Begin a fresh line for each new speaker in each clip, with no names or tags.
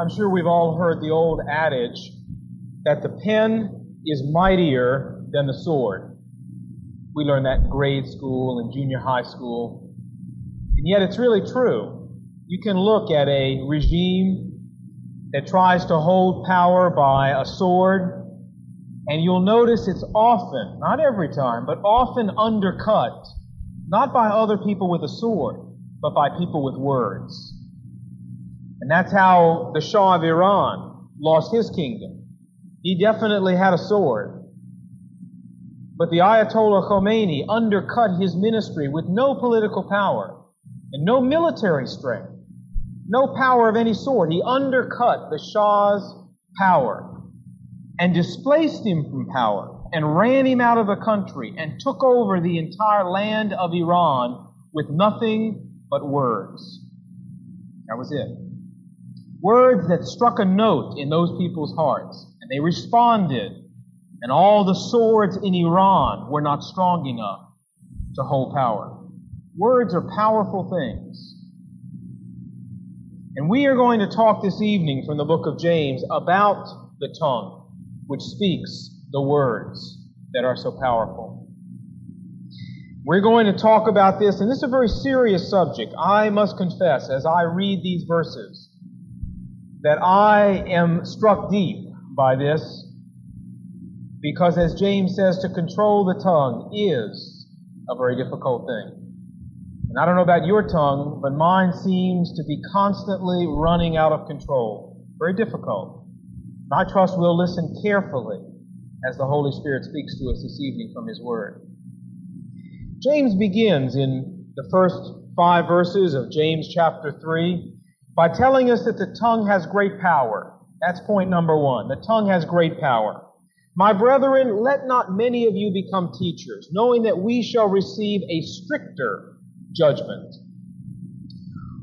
I'm sure we've all heard the old adage that the pen is mightier than the sword. We learned that in grade school and junior high school. And yet it's really true. You can look at a regime that tries to hold power by a sword, and you'll notice it's often, not every time, but often undercut, not by other people with a sword, but by people with words. And that's how the Shah of Iran lost his kingdom. He definitely had a sword. But the Ayatollah Khomeini undercut his ministry with no political power and no military strength, no power of any sort. He undercut the Shah's power and displaced him from power and ran him out of the country and took over the entire land of Iran with nothing but words. That was it. Words that struck a note in those people's hearts, and they responded, and all the swords in Iran were not strong enough to hold power. Words are powerful things. And we are going to talk this evening from the book of James about the tongue, which speaks the words that are so powerful. We're going to talk about this, and this is a very serious subject. I must confess, as I read these verses, that I am struck deep by this, because as James says, to control the tongue is a very difficult thing. And I don't know about your tongue, but mine seems to be constantly running out of control. Very difficult. I trust we'll listen carefully as the Holy Spirit speaks to us this evening from His Word. James begins in the first five verses of James chapter 3 by telling us that the tongue has great power. That's point number one. The tongue has great power. My brethren, let not many of you become teachers, knowing that we shall receive a stricter judgment.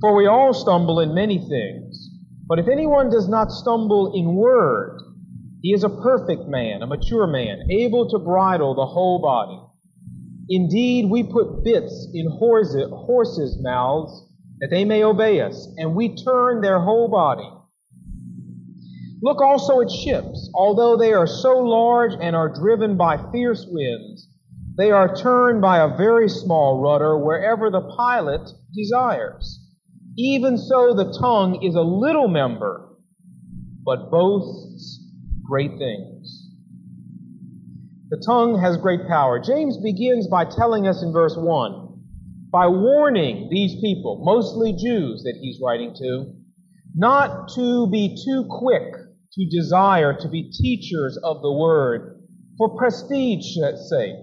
For we all stumble in many things. But if anyone does not stumble in word, he is a perfect man, a mature man, able to bridle the whole body. Indeed, we put bits in horses' mouths that they may obey us, and we turn their whole body. Look also at ships. Although they are so large and are driven by fierce winds, they are turned by a very small rudder wherever the pilot desires. Even so, the tongue is a little member, but boasts great things. The tongue has great power. James begins by telling us in verse 1, by warning these people, mostly Jews that he's writing to, not to be too quick to desire to be teachers of the word for prestige's sake.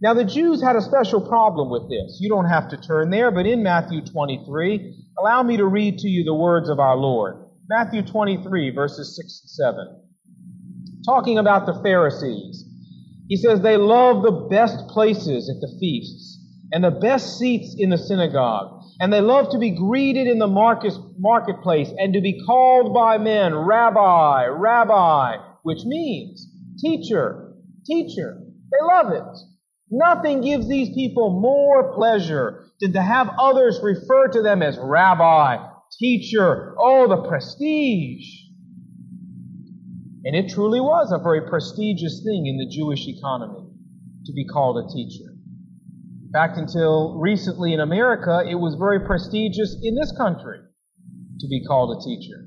Now, the Jews had a special problem with this. You don't have to turn there, but in Matthew 23, allow me to read to you the words of our Lord. Matthew 23, verses 6 and 7. Talking about the Pharisees. He says they love the best places at the feasts and the best seats in the synagogue. And they love to be greeted in the market, marketplace and to be called by men, Rabbi, Rabbi, which means teacher, teacher. They love it. Nothing gives these people more pleasure than to have others refer to them as Rabbi, teacher. Oh, the prestige. And it truly was a very prestigious thing in the Jewish economy to be called a teacher. Fact, until recently in America, it was very prestigious in this country to be called a teacher.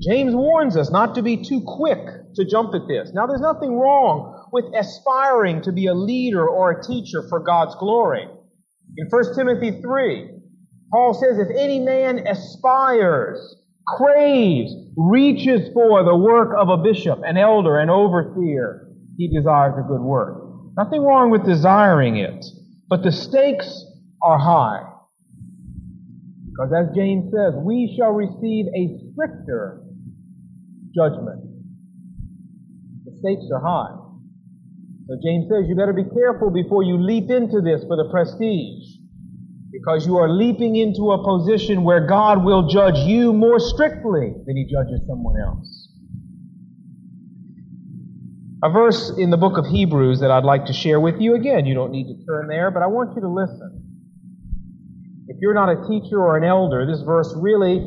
James warns us not to be too quick to jump at this. Now, there's nothing wrong with aspiring to be a leader or a teacher for God's glory. In 1 Timothy 3, Paul says, if any man aspires craves, reaches for the work of a bishop, an elder, an overseer. He desires a good work. Nothing wrong with desiring it, but the stakes are high. Because as James says, we shall receive a stricter judgment. The stakes are high. So James says you better be careful before you leap into this for the prestige because you are leaping into a position where God will judge you more strictly than he judges someone else. A verse in the book of Hebrews that I'd like to share with you. Again, you don't need to turn there, but I want you to listen. If you're not a teacher or an elder, this verse really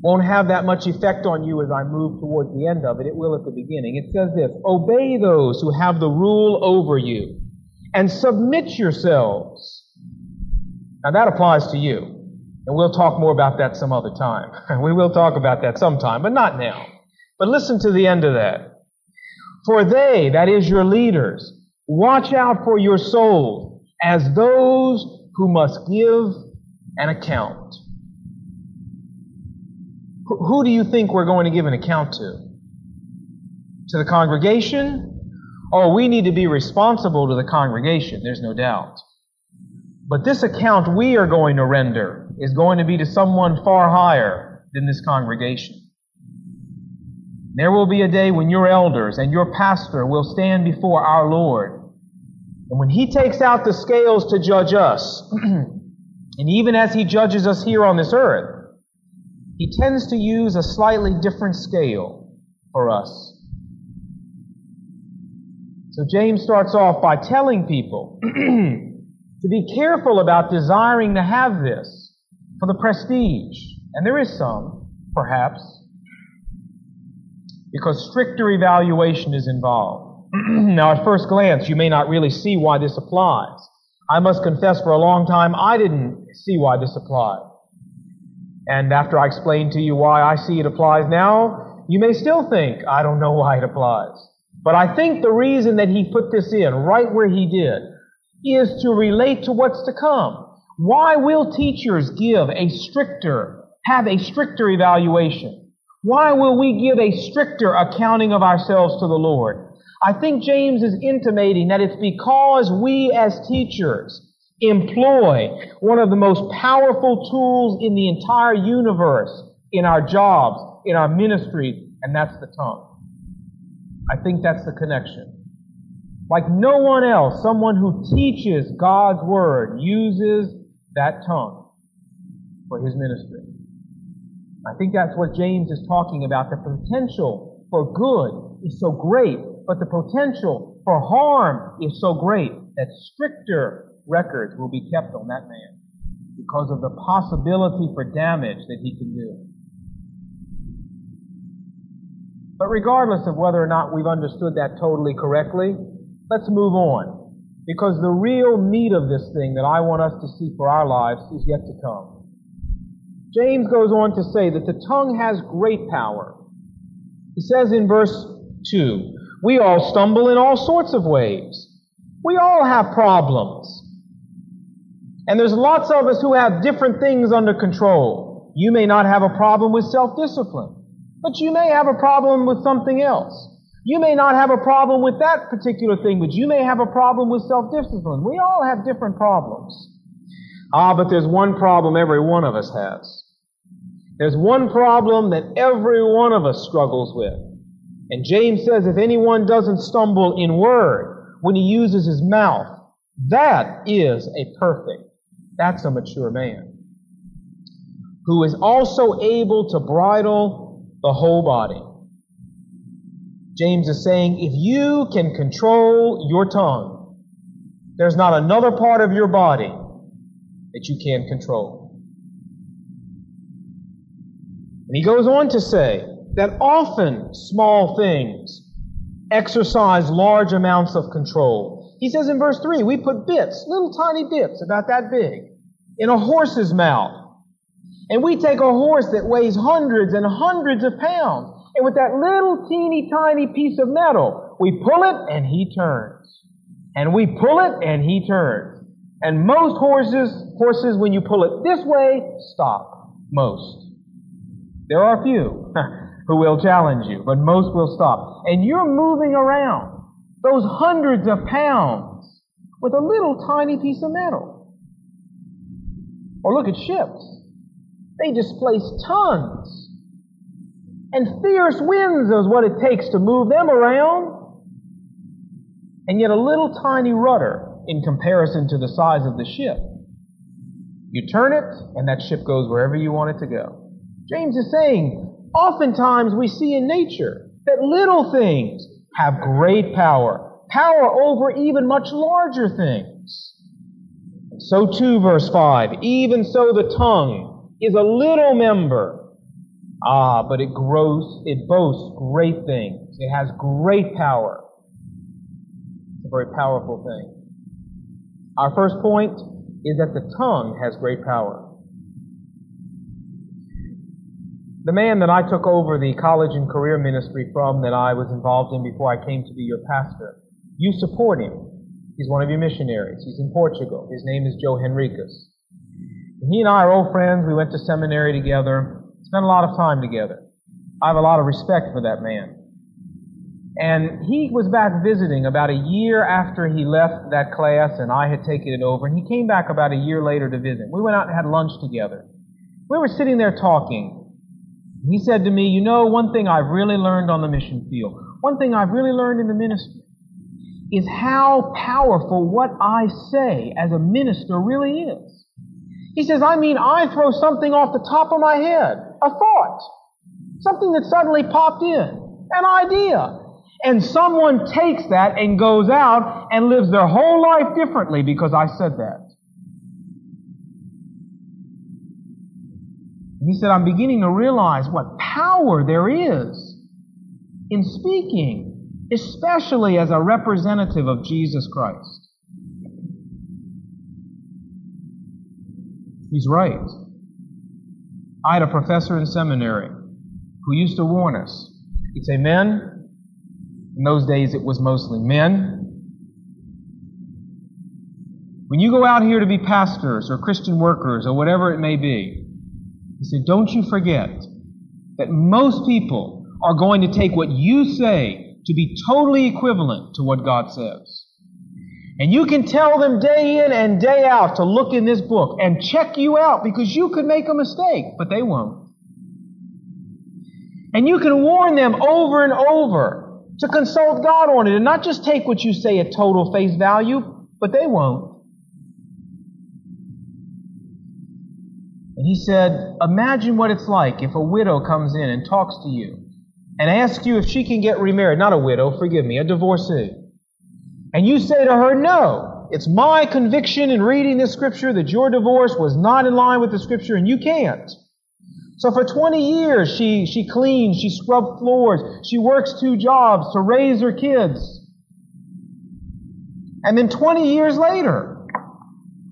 won't have that much effect on you as I move towards the end of it. It will at the beginning. It says this, obey those who have the rule over you and submit yourselves. Now that applies to you. And we'll talk more about that some other time. we will talk about that sometime, but not now. But listen to the end of that. For they, that is your leaders, watch out for your souls as those who must give an account. Who do you think we're going to give an account to? To the congregation? Oh, we need to be responsible to the congregation, there's no doubt. But this account we are going to render is going to be to someone far higher than this congregation. There will be a day when your elders and your pastor will stand before our Lord. And when he takes out the scales to judge us, and even as he judges us here on this earth, he tends to use a slightly different scale for us. So James starts off by telling people to be careful about desiring to have this for the prestige. And there is some, perhaps, because stricter evaluation is involved. now, at first glance, you may not really see why this applies. I must confess, for a long time, I didn't see why this applied. And after I explain to you why I see it applies now, you may still think, I don't know why it applies. But I think the reason that he put this in right where he did is to relate to what's to come. Why will teachers give a stricter, have a stricter evaluation? Why will we give a stricter accounting of ourselves to the Lord? I think James is intimating that it's because we as teachers employ one of the most powerful tools in the entire universe in our jobs, in our ministry, and that's the tongue. I think that's the connection. Like no one else, someone who teaches God's Word uses that tongue for his ministry. I think that's what James is talking about. The potential for good is so great, but the potential for harm is so great that stricter records will be kept on that man because of the possibility for damage that he can do. But regardless of whether or not we've understood that totally correctly, let's move on. Because the real meat of this thing that I want us to see for our lives is yet to come. James goes on to say that the tongue has great power. He says in verse 2, we all stumble in all sorts of ways. We all have problems. And there's lots of us who have different things under control. You may not have a problem with self-discipline, but you may have a problem with something else. You may not have a problem with that particular thing, but you may have a problem with self-discipline. We all have different problems. Ah, but there's one problem every one of us has. There's one problem that every one of us struggles with. And James says if anyone doesn't stumble in word when he uses his mouth, that is a perfect, that's a mature man who is also able to bridle the whole body. James is saying, if you can control your tongue, there's not another part of your body that you can control. And he goes on to say that often small things exercise large amounts of control. He says in verse 3, we put bits, little tiny bits about that big, in a horse's mouth. And we take a horse that weighs hundreds and hundreds of pounds and with that little teeny tiny piece of metal, we pull it and he turns. And we pull it and he turns. And most horses, horses, when you pull it this way, stop. Most. There are a few who will challenge you, but most will stop. And you're moving around those hundreds of pounds with a little tiny piece of metal. Or look at ships. They displace tons and fierce winds is what it takes to move them around. And yet a little tiny rudder in comparison to the size of the ship. You turn it, and that ship goes wherever you want it to go. James is saying, oftentimes we see in nature that little things have great power, power over even much larger things. So too, verse 5, even so the tongue is a little member Ah, but it grows, it boasts great things. It has great power. It's a very powerful thing. Our first point is that the tongue has great power. The man that I took over the college and career ministry from that I was involved in before I came to be your pastor, you support him. He's one of your missionaries. He's in Portugal. His name is Joe Henricus. And he and I are old friends. We went to seminary together, spent a lot of time together. I have a lot of respect for that man. And he was back visiting about a year after he left that class and I had taken it over. And he came back about a year later to visit. We went out and had lunch together. We were sitting there talking. He said to me, You know, one thing I've really learned on the mission field, one thing I've really learned in the ministry, is how powerful what I say as a minister really is. He says, I mean, I throw something off the top of my head, a thought, something that suddenly popped in, an idea. And someone takes that and goes out and lives their whole life differently because I said that. He said, I'm beginning to realize what power there is in speaking, especially as a representative of Jesus Christ. He's right. I had a professor in seminary who used to warn us. He'd say, Men, in those days it was mostly men, when you go out here to be pastors or Christian workers or whatever it may be, he said, Don't you forget that most people are going to take what you say to be totally equivalent to what God says. And you can tell them day in and day out to look in this book and check you out because you could make a mistake, but they won't. And you can warn them over and over to consult God on it and not just take what you say at total face value, but they won't. And he said, Imagine what it's like if a widow comes in and talks to you and asks you if she can get remarried. Not a widow, forgive me, a divorcee. And you say to her, No, it's my conviction in reading this scripture that your divorce was not in line with the scripture and you can't. So for 20 years, she, she cleans, she scrubs floors, she works two jobs to raise her kids. And then 20 years later,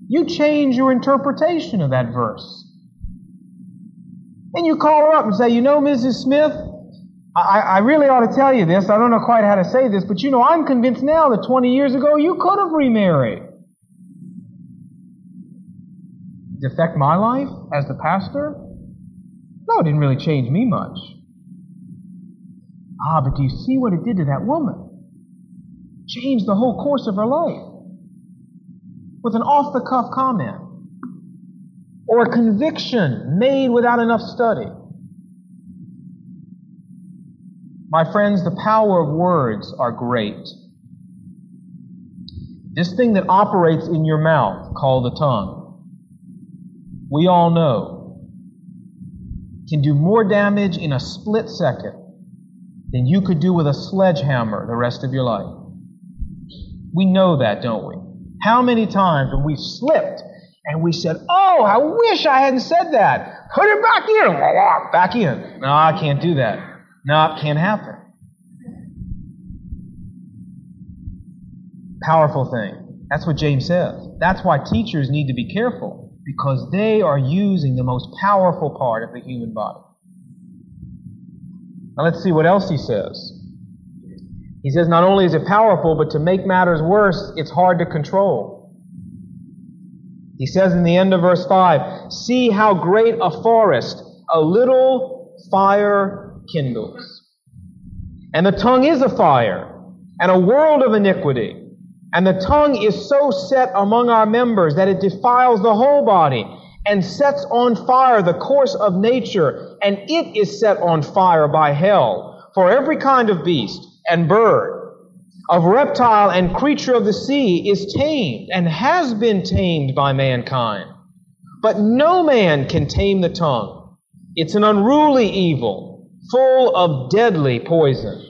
you change your interpretation of that verse. And you call her up and say, you know, Mrs. Smith, I, I really ought to tell you this. I don't know quite how to say this, but you know, I'm convinced now that 20 years ago you could have remarried. Did it affect my life as the pastor? No, it didn't really change me much. Ah, but do you see what it did to that woman? Changed the whole course of her life with an off the cuff comment or conviction made without enough study. My friends, the power of words are great. This thing that operates in your mouth, called the tongue, we all know, can do more damage in a split second than you could do with a sledgehammer the rest of your life. We know that, don't we? How many times when we slipped and we said, Oh, I wish I hadn't said that. Put it back in. Back in. No, I can't do that. No, it can't happen. Powerful thing. That's what James says. That's why teachers need to be careful because they are using the most powerful part of the human body. Now let's see what else he says. He says not only is it powerful, but to make matters worse, it's hard to control. He says in the end of verse 5, See how great a forest a little fire kindles. And the tongue is a fire, and a world of iniquity. And the tongue is so set among our members that it defiles the whole body and sets on fire the course of nature, and it is set on fire by hell. For every kind of beast and bird of reptile and creature of the sea is tamed and has been tamed by mankind. But no man can tame the tongue. It's an unruly evil, full of deadly poison.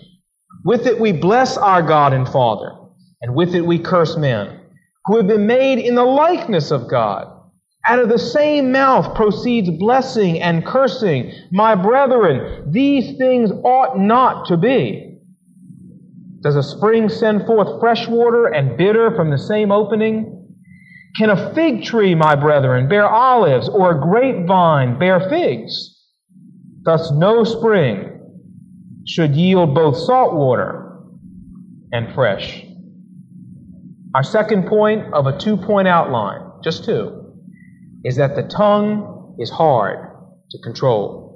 With it we bless our God and Father, and with it we curse men, who have been made in the likeness of God. Out of the same mouth proceeds blessing and cursing. My brethren, these things ought not to be. Does a spring send forth fresh water and bitter from the same opening? Can a fig tree, my brethren, bear olives, or a grapevine bear figs? Thus no spring should yield both salt water and fresh. Our second point of a two point outline, just two, is that the tongue is hard to control.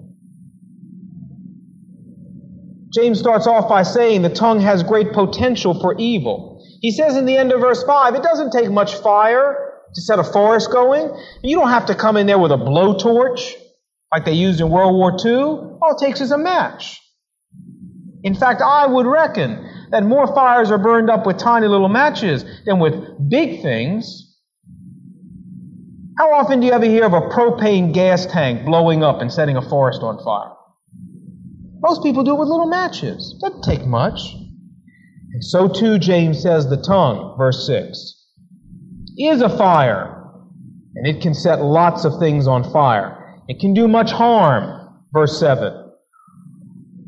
James starts off by saying the tongue has great potential for evil. He says in the end of verse 5, it doesn't take much fire to set a forest going. You don't have to come in there with a blowtorch like they used in World War II. All it takes is a match. In fact, I would reckon that more fires are burned up with tiny little matches than with big things. How often do you ever hear of a propane gas tank blowing up and setting a forest on fire? Most people do it with little matches. Doesn't take much. And so too, James says, the tongue, verse 6, is a fire, and it can set lots of things on fire. It can do much harm, verse 7.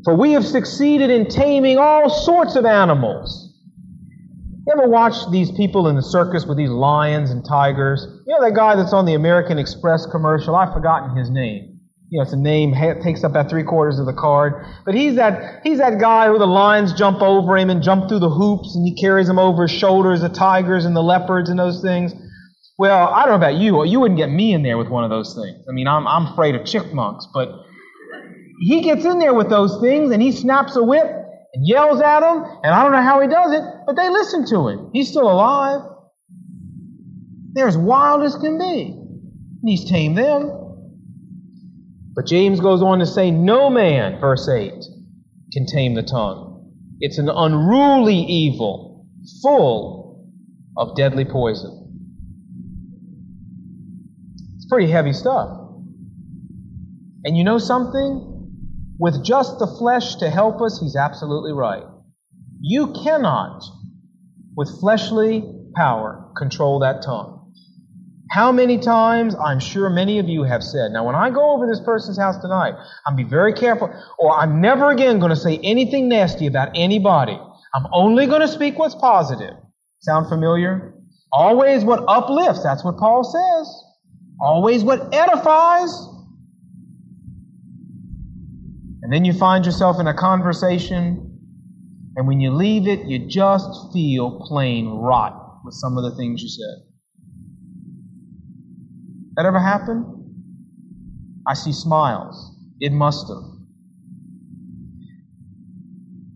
For we have succeeded in taming all sorts of animals. You ever watch these people in the circus with these lions and tigers? You know that guy that's on the American Express commercial? I've forgotten his name. You know, it's a name takes up that three quarters of the card. But he's that he's that guy who the lions jump over him and jump through the hoops, and he carries them over his shoulders, the tigers and the leopards and those things. Well, I don't know about you. You wouldn't get me in there with one of those things. I mean, I'm I'm afraid of chipmunks, but he gets in there with those things and he snaps a whip and yells at them, and I don't know how he does it, but they listen to him. He's still alive. They're as wild as can be. And he's tamed them. But James goes on to say, No man, verse 8, can tame the tongue. It's an unruly evil, full of deadly poison. It's pretty heavy stuff. And you know something? with just the flesh to help us, he's absolutely right. You cannot, with fleshly power, control that tongue. How many times, I'm sure many of you have said, now when I go over this person's house tonight, I'm be very careful, or I'm never again going to say anything nasty about anybody. I'm only going to speak what's positive. Sound familiar? Always what uplifts, that's what Paul says. Always what edifies. And then you find yourself in a conversation, and when you leave it, you just feel plain rot with some of the things you said. That ever happened? I see smiles. It must have.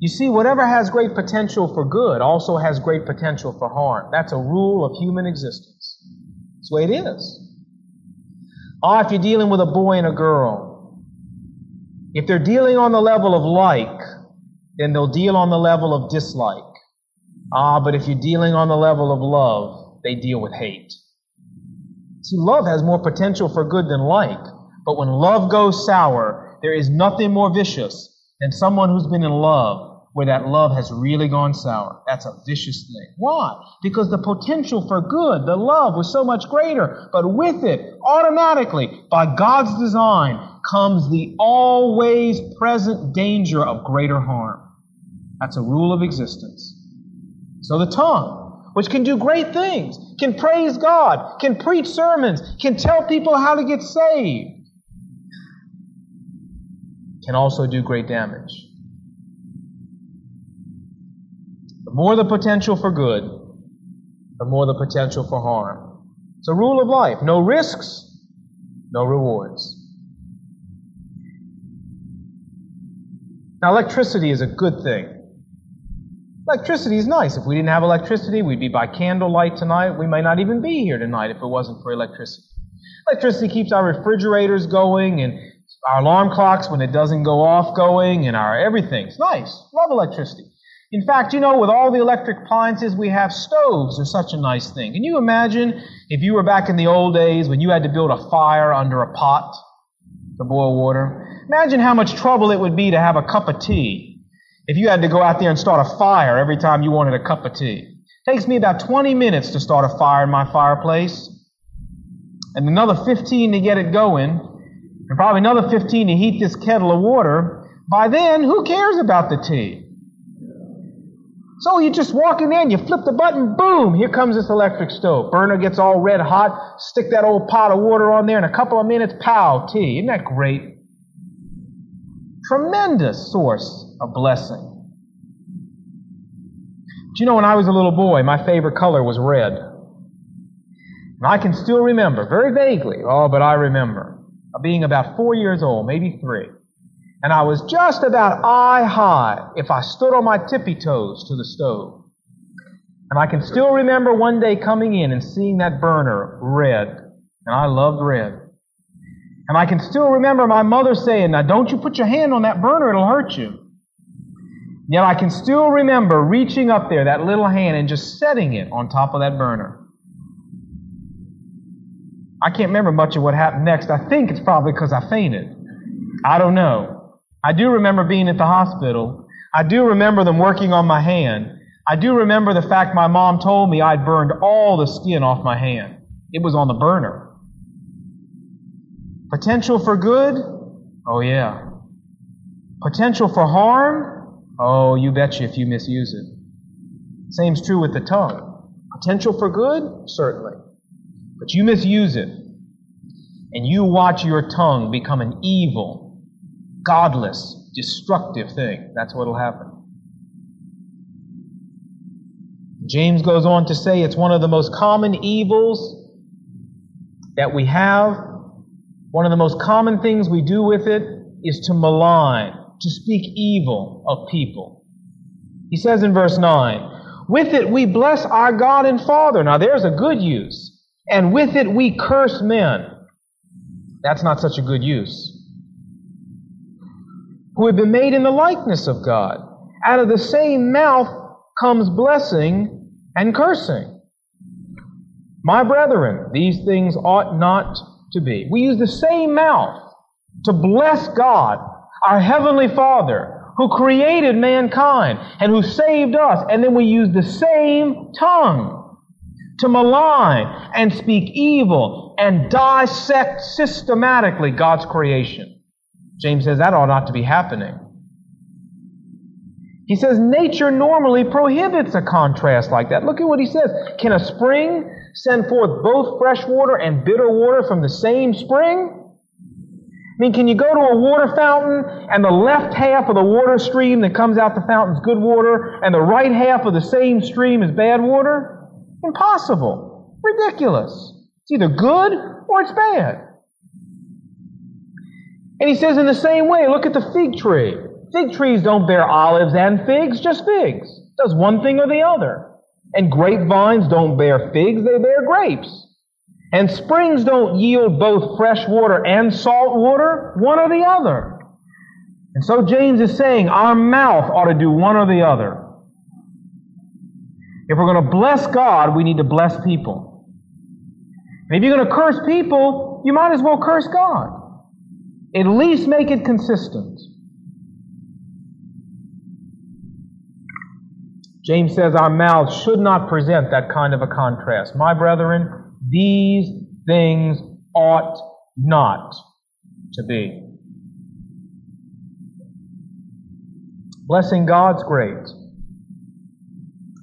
You see, whatever has great potential for good also has great potential for harm. That's a rule of human existence. That's the way it is. Ah, if you're dealing with a boy and a girl, if they're dealing on the level of like, then they'll deal on the level of dislike. Ah, but if you're dealing on the level of love, they deal with hate. See, love has more potential for good than like. But when love goes sour, there is nothing more vicious than someone who's been in love where that love has really gone sour. That's a vicious thing. Why? Because the potential for good, the love was so much greater. But with it, automatically, by God's design, comes the always present danger of greater harm. That's a rule of existence. So the tongue, which can do great things, can praise God, can preach sermons, can tell people how to get saved, can also do great damage. The more the potential for good, the more the potential for harm. It's a rule of life. No risks, no rewards. Now, electricity is a good thing. Electricity is nice. If we didn't have electricity, we'd be by candlelight tonight. We might not even be here tonight if it wasn't for electricity. Electricity keeps our refrigerators going and our alarm clocks when it doesn't go off going and our everything. It's nice. Love electricity. In fact, you know, with all the electric appliances we have, stoves are such a nice thing. Can you imagine if you were back in the old days when you had to build a fire under a pot to boil water? Imagine how much trouble it would be to have a cup of tea if you had to go out there and start a fire every time you wanted a cup of tea. It takes me about 20 minutes to start a fire in my fireplace. and another 15 to get it going, and probably another 15 to heat this kettle of water, by then, who cares about the tea? So you just walk in there and you flip the button, boom, here comes this electric stove. Burner gets all red hot, stick that old pot of water on there, in a couple of minutes, pow, tea. Isn't that great? Tremendous source of blessing. Do you know when I was a little boy, my favorite color was red? And I can still remember, very vaguely, oh, but I remember, being about four years old, maybe three. And I was just about eye high if I stood on my tippy toes to the stove. And I can still remember one day coming in and seeing that burner red. And I loved red. And I can still remember my mother saying, Now don't you put your hand on that burner, it'll hurt you. Yet I can still remember reaching up there, that little hand, and just setting it on top of that burner. I can't remember much of what happened next. I think it's probably because I fainted. I don't know. I do remember being at the hospital. I do remember them working on my hand. I do remember the fact my mom told me I'd burned all the skin off my hand. It was on the burner. Potential for good? Oh, yeah. Potential for harm? Oh, you betcha if you misuse it. Same's true with the tongue. Potential for good? Certainly. But you misuse it, and you watch your tongue become an evil godless, destructive thing. That's what will happen. James goes on to say it's one of the most common evils that we have. One of the most common things we do with it is to malign, to speak evil of people. He says in verse 9, with it we bless our God and Father. Now there's a good use. And with it we curse men. That's not such a good use who have been made in the likeness of God. Out of the same mouth comes blessing and cursing. My brethren, these things ought not to be. We use the same mouth to bless God, our Heavenly Father, who created mankind and who saved us, and then we use the same tongue to malign and speak evil and dissect systematically God's creation. James says that ought not to be happening. He says nature normally prohibits a contrast like that. Look at what he says. Can a spring send forth both fresh water and bitter water from the same spring? I mean, can you go to a water fountain and the left half of the water stream that comes out the fountain is good water and the right half of the same stream is bad water? Impossible. Ridiculous. It's either good or it's bad. And he says in the same way, look at the fig tree. Fig trees don't bear olives and figs, just figs. It Does one thing or the other. And grapevines don't bear figs, they bear grapes. And springs don't yield both fresh water and salt water, one or the other. And so James is saying our mouth ought to do one or the other. If we're going to bless God, we need to bless people. And if you're going to curse people, you might as well curse God. At least make it consistent. James says our mouths should not present that kind of a contrast. My brethren, these things ought not to be. Blessing God's great.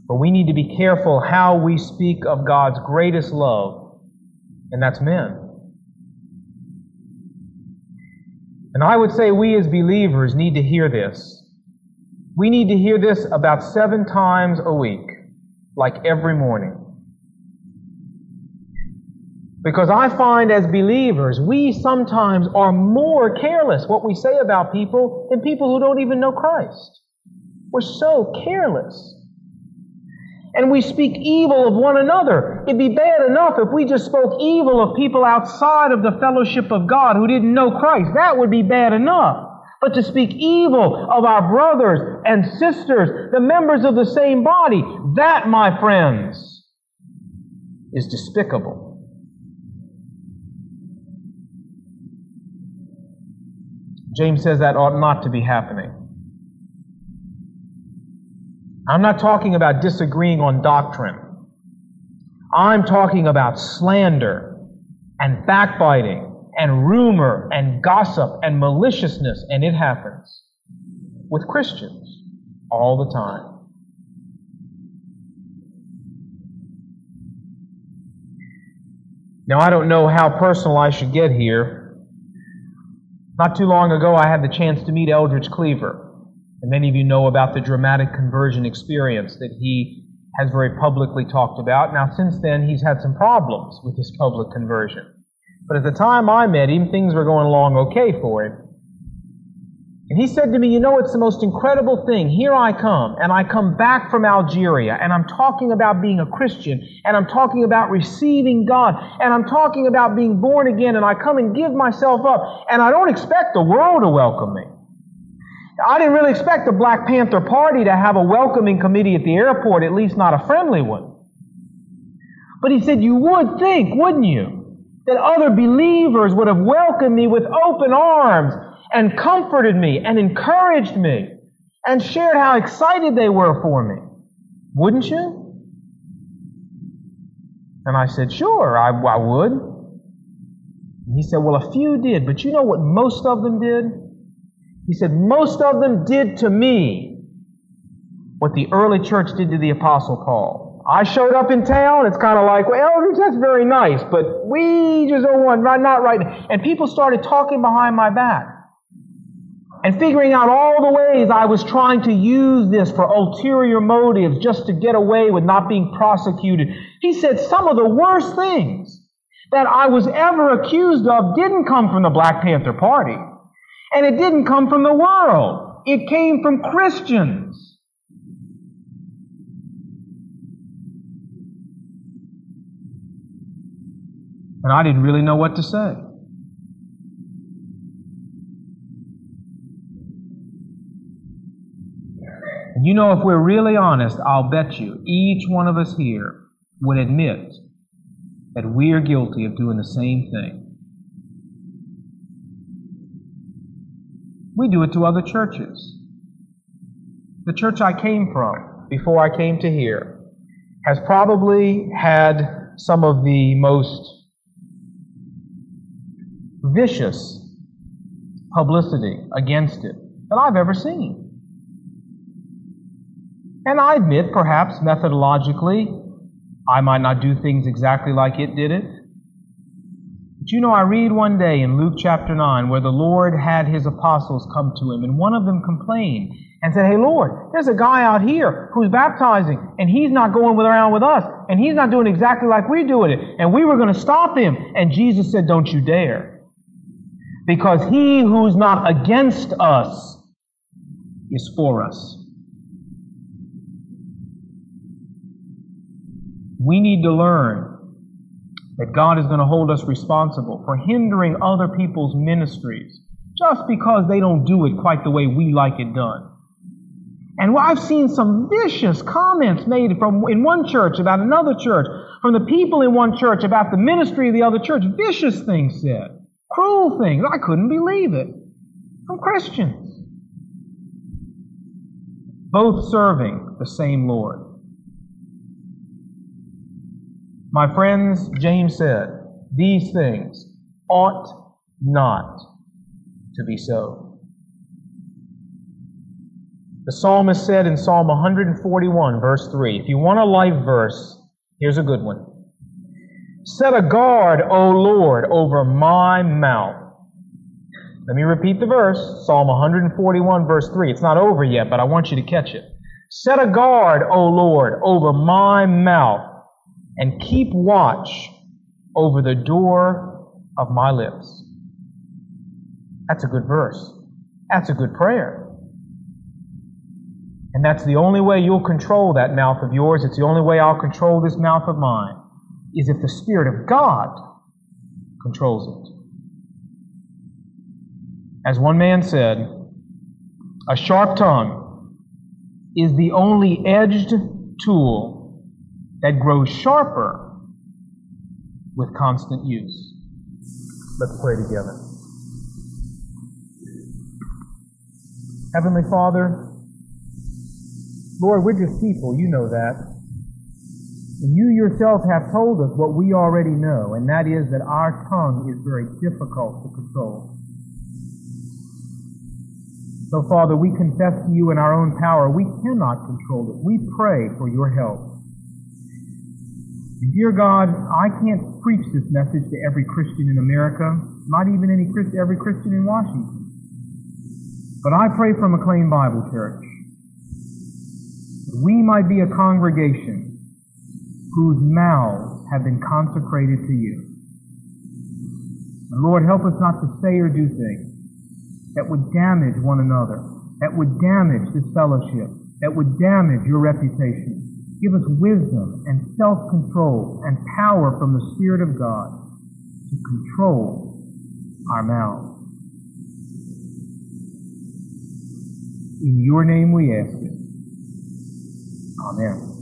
But we need to be careful how we speak of God's greatest love, and that's men. And I would say we as believers need to hear this. We need to hear this about seven times a week, like every morning. Because I find as believers, we sometimes are more careless what we say about people than people who don't even know Christ. We're so careless and we speak evil of one another. It'd be bad enough if we just spoke evil of people outside of the fellowship of God who didn't know Christ. That would be bad enough. But to speak evil of our brothers and sisters, the members of the same body, that, my friends, is despicable. James says that ought not to be happening. I'm not talking about disagreeing on doctrine. I'm talking about slander and backbiting and rumor and gossip and maliciousness, and it happens with Christians all the time. Now, I don't know how personal I should get here. Not too long ago, I had the chance to meet Eldridge Cleaver. And many of you know about the dramatic conversion experience that he has very publicly talked about. Now, since then, he's had some problems with his public conversion. But at the time I met him, things were going along okay for him. And he said to me, You know, it's the most incredible thing. Here I come, and I come back from Algeria, and I'm talking about being a Christian, and I'm talking about receiving God, and I'm talking about being born again, and I come and give myself up, and I don't expect the world to welcome me. I didn't really expect the Black Panther Party to have a welcoming committee at the airport, at least not a friendly one. But he said, You would think, wouldn't you, that other believers would have welcomed me with open arms and comforted me and encouraged me and shared how excited they were for me. Wouldn't you? And I said, Sure, I, I would. And he said, Well, a few did, but you know what most of them did? He said, Most of them did to me what the early church did to the Apostle Paul. I showed up in town, it's kind of like, well, that's very nice, but we just don't want, not right. And people started talking behind my back and figuring out all the ways I was trying to use this for ulterior motives just to get away with not being prosecuted. He said some of the worst things that I was ever accused of didn't come from the Black Panther Party. And it didn't come from the world. It came from Christians. And I didn't really know what to say. You know, if we're really honest, I'll bet you each one of us here would admit that we're guilty of doing the same thing. We do it to other churches. The church I came from before I came to here has probably had some of the most vicious publicity against it that I've ever seen. And I admit, perhaps methodologically, I might not do things exactly like it did it. But you know, I read one day in Luke chapter 9 where the Lord had his apostles come to him, and one of them complained and said, Hey Lord, there's a guy out here who's baptizing, and he's not going around with us, and he's not doing exactly like we're doing it, and we were going to stop him. And Jesus said, Don't you dare. Because he who's not against us is for us. We need to learn that God is going to hold us responsible for hindering other people's ministries just because they don't do it quite the way we like it done. And I've seen some vicious comments made from in one church about another church, from the people in one church about the ministry of the other church. Vicious things said, cruel things. I couldn't believe it from Christians, both serving the same Lord. My friends, James said, these things ought not to be so. The psalmist said in Psalm 141, verse 3, if you want a life verse, here's a good one. Set a guard, O Lord, over my mouth. Let me repeat the verse, Psalm 141, verse 3. It's not over yet, but I want you to catch it. Set a guard, O Lord, over my mouth and keep watch over the door of my lips. That's a good verse. That's a good prayer. And that's the only way you'll control that mouth of yours. It's the only way I'll control this mouth of mine, is if the Spirit of God controls it. As one man said, a sharp tongue is the only edged tool that grows sharper with constant use. Let's pray together. Heavenly Father, Lord, we're just people, you know that. And you yourself have told us what we already know, and that is that our tongue is very difficult to control. So, Father, we confess to you in our own power we cannot control it. We pray for your help. Dear God, I can't preach this message to every Christian in America, not even any Christ, every Christian in Washington. But I pray for McLean Bible Church. We might be a congregation whose mouths have been consecrated to you. Lord, help us not to say or do things that would damage one another, that would damage this fellowship, that would damage your reputation. Give us wisdom and self-control and power from the Spirit of God to control our mouths. In your name we ask it. Amen.